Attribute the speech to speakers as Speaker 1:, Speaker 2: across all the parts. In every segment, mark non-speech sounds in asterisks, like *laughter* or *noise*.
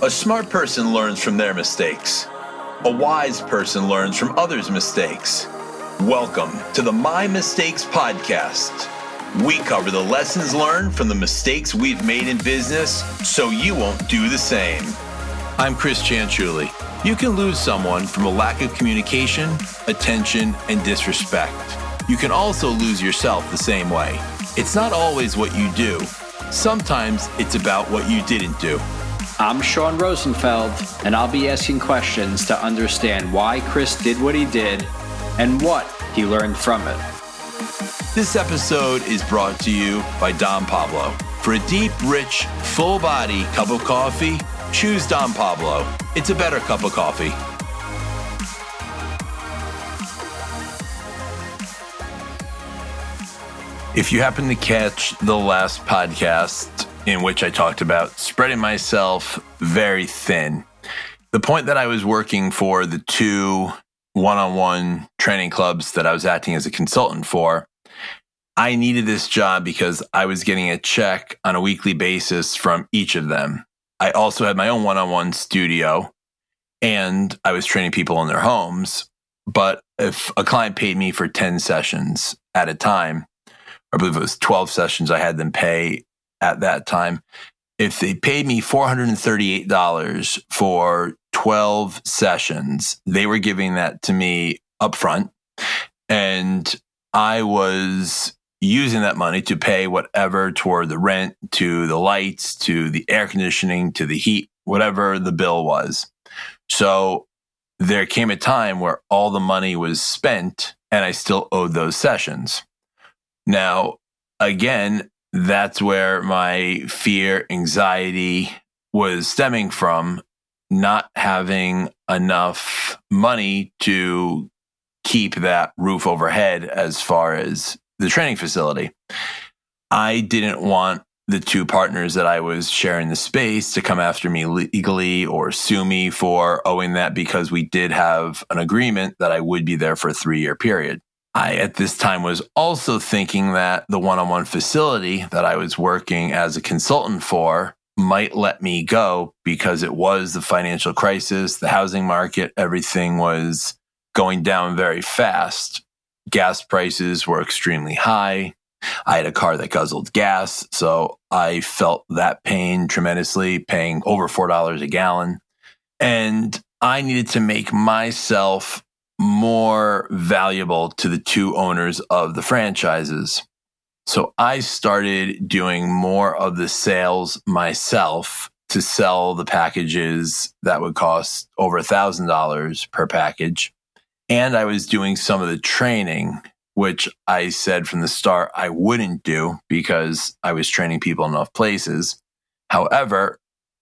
Speaker 1: A smart person learns from their mistakes. A wise person learns from others' mistakes. Welcome to the My Mistakes Podcast. We cover the lessons learned from the mistakes we've made in business so you won't do the same. I'm Chris Chanchuli. You can lose someone from a lack of communication, attention, and disrespect. You can also lose yourself the same way. It's not always what you do, sometimes it's about what you didn't do.
Speaker 2: I'm Sean Rosenfeld, and I'll be asking questions to understand why Chris did what he did and what he learned from it.
Speaker 1: This episode is brought to you by Don Pablo. For a deep, rich, full body cup of coffee, choose Don Pablo. It's a better cup of coffee. If you happen to catch the last podcast in which I talked about spreading myself very thin, the point that I was working for the two one on one training clubs that I was acting as a consultant for, I needed this job because I was getting a check on a weekly basis from each of them. I also had my own one on one studio and I was training people in their homes. But if a client paid me for 10 sessions at a time, I believe it was 12 sessions I had them pay at that time. If they paid me $438 for 12 sessions, they were giving that to me upfront. And I was using that money to pay whatever toward the rent, to the lights, to the air conditioning, to the heat, whatever the bill was. So there came a time where all the money was spent and I still owed those sessions. Now, again, that's where my fear, anxiety was stemming from not having enough money to keep that roof overhead as far as the training facility. I didn't want the two partners that I was sharing the space to come after me legally or sue me for owing that because we did have an agreement that I would be there for a three year period. I, at this time, was also thinking that the one on one facility that I was working as a consultant for might let me go because it was the financial crisis, the housing market, everything was going down very fast. Gas prices were extremely high. I had a car that guzzled gas, so I felt that pain tremendously, paying over $4 a gallon. And I needed to make myself more valuable to the two owners of the franchises. So I started doing more of the sales myself to sell the packages that would cost over a thousand dollars per package. And I was doing some of the training, which I said from the start I wouldn't do because I was training people in enough places. However,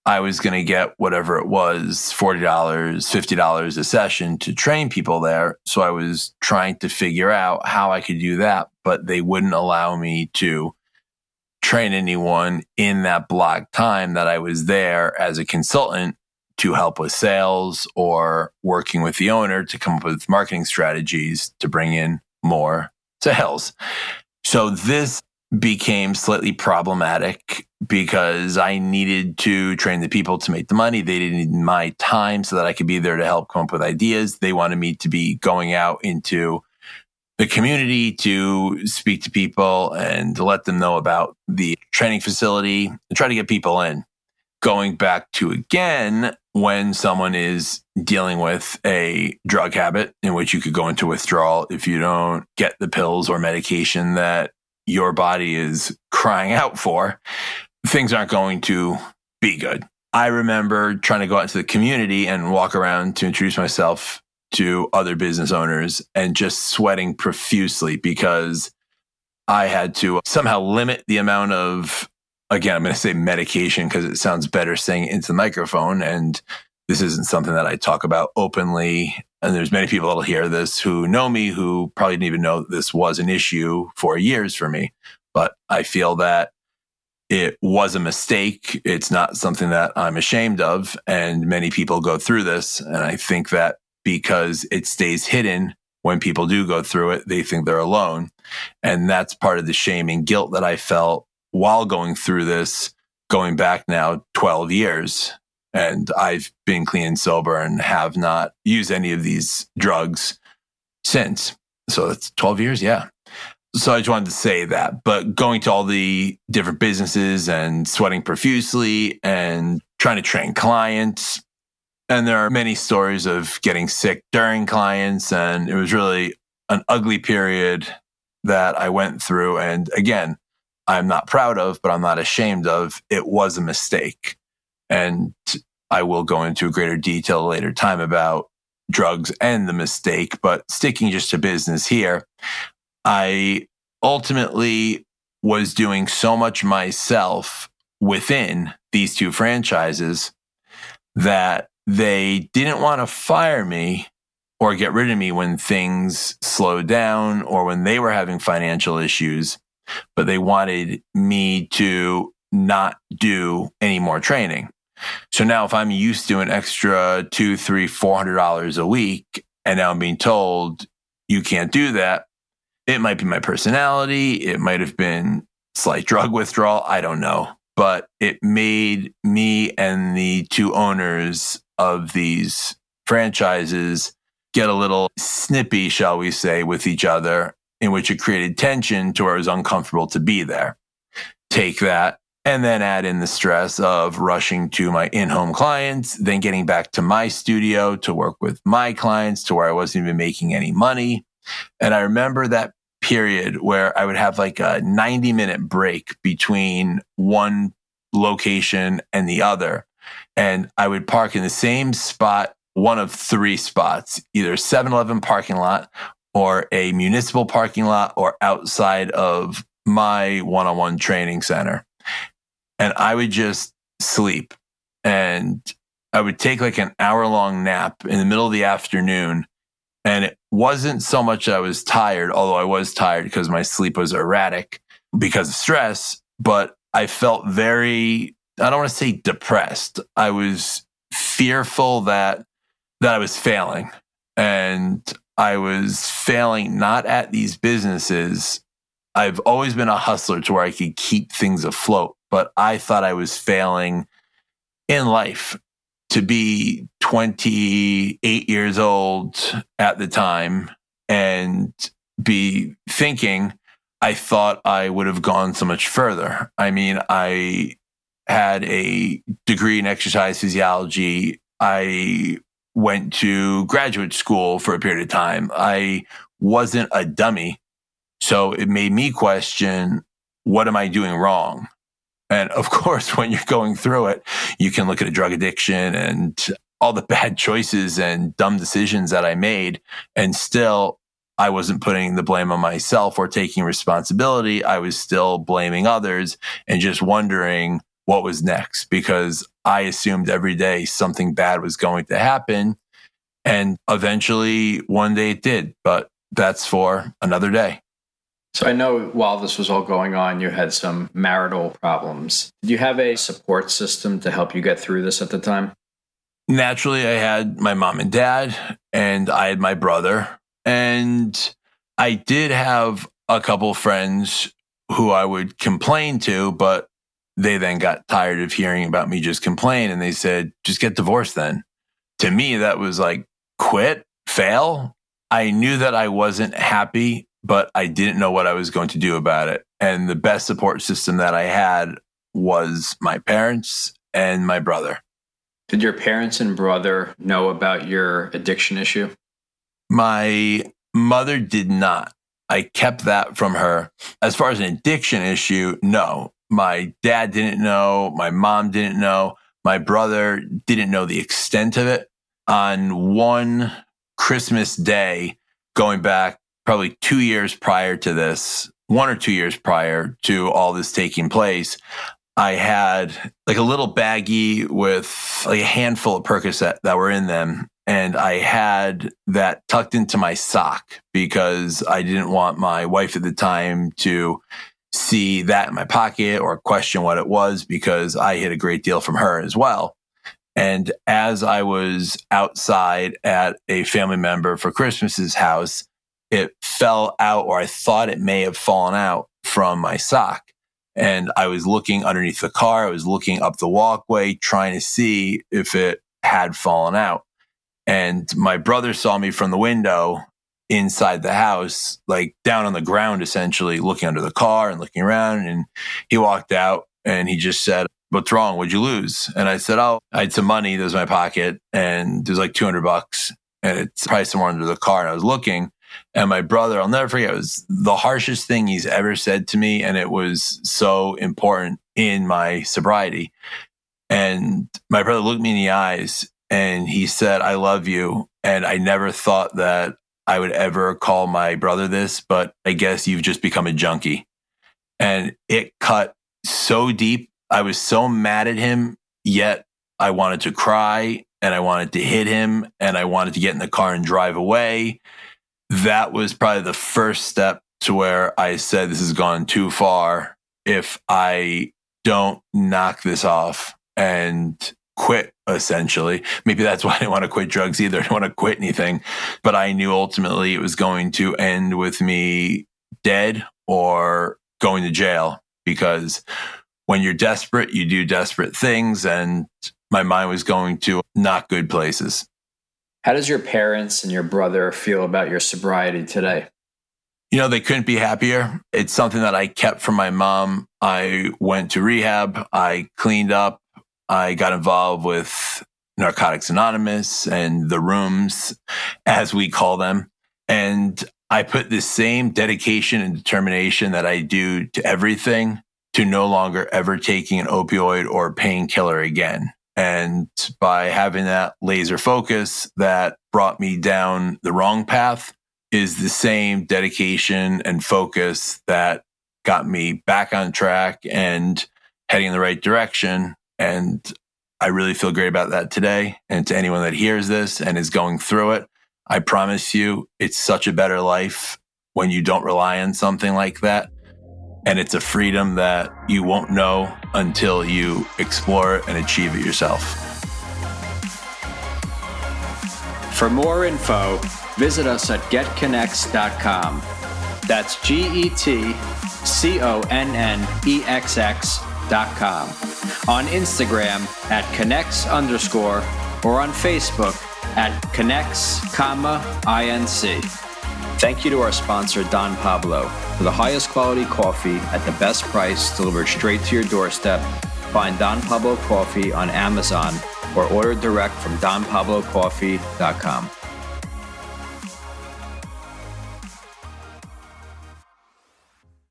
Speaker 1: I was going to get whatever it was $40, $50 a session to train people there. So I was trying to figure out how I could do that, but they wouldn't allow me to train anyone in that block time that I was there as a consultant to help with sales or working with the owner to come up with marketing strategies to bring in more sales. So this became slightly problematic because I needed to train the people to make the money. They didn't need my time so that I could be there to help come up with ideas. They wanted me to be going out into the community to speak to people and to let them know about the training facility and try to get people in. Going back to again, when someone is dealing with a drug habit in which you could go into withdrawal if you don't get the pills or medication that your body is crying out for, things aren't going to be good. I remember trying to go out into the community and walk around to introduce myself to other business owners and just sweating profusely because I had to somehow limit the amount of, again, I'm going to say medication because it sounds better saying into the microphone. And this isn't something that I talk about openly and there's many people that'll hear this who know me who probably didn't even know this was an issue for years for me. But I feel that it was a mistake. It's not something that I'm ashamed of. And many people go through this. And I think that because it stays hidden when people do go through it, they think they're alone. And that's part of the shame and guilt that I felt while going through this, going back now 12 years And I've been clean and sober and have not used any of these drugs since. So that's 12 years. Yeah. So I just wanted to say that. But going to all the different businesses and sweating profusely and trying to train clients. And there are many stories of getting sick during clients. And it was really an ugly period that I went through. And again, I'm not proud of, but I'm not ashamed of. It was a mistake. And I will go into greater detail later time about drugs and the mistake, but sticking just to business here, I ultimately was doing so much myself within these two franchises that they didn't want to fire me or get rid of me when things slowed down or when they were having financial issues, but they wanted me to not do any more training. So now if I'm used to an extra two, three, four hundred dollars a week, and now I'm being told you can't do that, it might be my personality. It might have been slight *laughs* drug withdrawal. I don't know. But it made me and the two owners of these franchises get a little snippy, shall we say, with each other, in which it created tension to where it was uncomfortable to be there. Take that and then add in the stress of rushing to my in-home clients, then getting back to my studio to work with my clients to where I wasn't even making any money. And I remember that period where I would have like a 90 minute break between one location and the other. And I would park in the same spot, one of three spots, either 7 Eleven parking lot or a municipal parking lot or outside of my one on one training center and I would just sleep and I would take like an hour long nap in the middle of the afternoon. And it wasn't so much I was tired, although I was tired because my sleep was erratic because of stress, but I felt very, I don't want to say depressed. I was fearful that, that I was failing and I was failing not at these businesses. I've always been a hustler to where I could keep things afloat but I thought I was failing in life to be 28 years old at the time and be thinking I thought I would have gone so much further. I mean, I had a degree in exercise physiology. I went to graduate school for a period of time. I wasn't a dummy. So it made me question, what am I doing wrong? And of *laughs* course, when you're going through it, you can look at a drug addiction and all the bad choices and dumb decisions that I made. And still, I wasn't putting the blame on myself or taking responsibility. I was still blaming others and just wondering what was next because I assumed every day something bad was going to happen. And eventually one day it did, but that's for another day.
Speaker 2: So I know while this was all going on, you had some marital problems. Did you have a support system to help you get through this at the time?
Speaker 1: Naturally, I had my mom and dad, and I had my brother. And I did have a couple friends who I would complain to, but they then got tired of hearing about me just complain and they said, just get divorced then. To me, that was like, quit, fail. I knew that I wasn't happy but I didn't know what I was going to do about it. And the best support system that I had was my parents and my brother.
Speaker 2: Did your parents and brother know about your addiction issue?
Speaker 1: My mother did not. I kept that from her. As far as an addiction issue, no. My dad didn't know. My mom didn't know. My brother didn't know the extent of it. On one Christmas day, going back probably two years prior to this, one or two years prior to all this taking place, I had like a little baggie with like a handful of Percocet that were in them. And I had that tucked into my sock because I didn't want my wife at the time to see that in my pocket or question what it was because I hid a great deal from her as well. And as I was outside at a family member for Christmas's house, it fell out or I thought it may have fallen out from my sock. And I was looking underneath the car. I was looking up the walkway, trying to see if it had fallen out. And my brother saw me from the window inside the house, like down on the ground, essentially looking under the car and looking around. And he walked out and he just said, What's wrong? What'd you lose? And I said, Oh, I had some money that was in my pocket and there's like 200 bucks and it's probably somewhere under the car. And I was looking and my brother, I'll never forget, it was the harshest thing he's ever said to me. And it was so important in my sobriety. And my brother looked me in the eyes and he said, I love you. And I never thought that I would ever call my brother this, but I guess you've just become a junkie. And it cut so deep. I was so mad at him, yet I wanted to cry and I wanted to hit him and I wanted to get in the car and drive away. That was probably the first step to where I said, This has gone too far. If I don't knock this off and quit essentially. Maybe that's *laughs* why I didn't want to quit drugs either. I didn't want to quit anything, but I knew ultimately it was going to end with me dead or going to jail because when you're desperate, you do desperate things. And my mind was going to not good places.
Speaker 2: How does your parents and your brother feel about your sobriety today?
Speaker 1: You know, they couldn't be happier. It's something that I kept from my mom. I went to rehab. I cleaned up. I got involved with Narcotics Anonymous and the rooms, as we call them. And I put the same dedication and determination that I do to everything to no longer ever taking an opioid or painkiller again. And by having that laser focus that brought me down the wrong path is the same dedication and focus that got me back on track and heading in the right direction and I really feel great about that today. And to anyone that hears this and is going through it, I promise you, it's such a better life when you don't rely on something like that. And it's a freedom that you won't know until you explore and achieve it yourself.
Speaker 2: For more info, visit us at getconnexx.com. That's G E T C O N N E X X com, on Instagram at connexx underscore, or on Facebook at connexx, comma, INC. Thank you to our sponsor, Don Pablo, for the highest quality coffee at the best price delivered straight to your doorstep. Find Don Pablo Coffee on Amazon or order direct from donpablocoffee.com.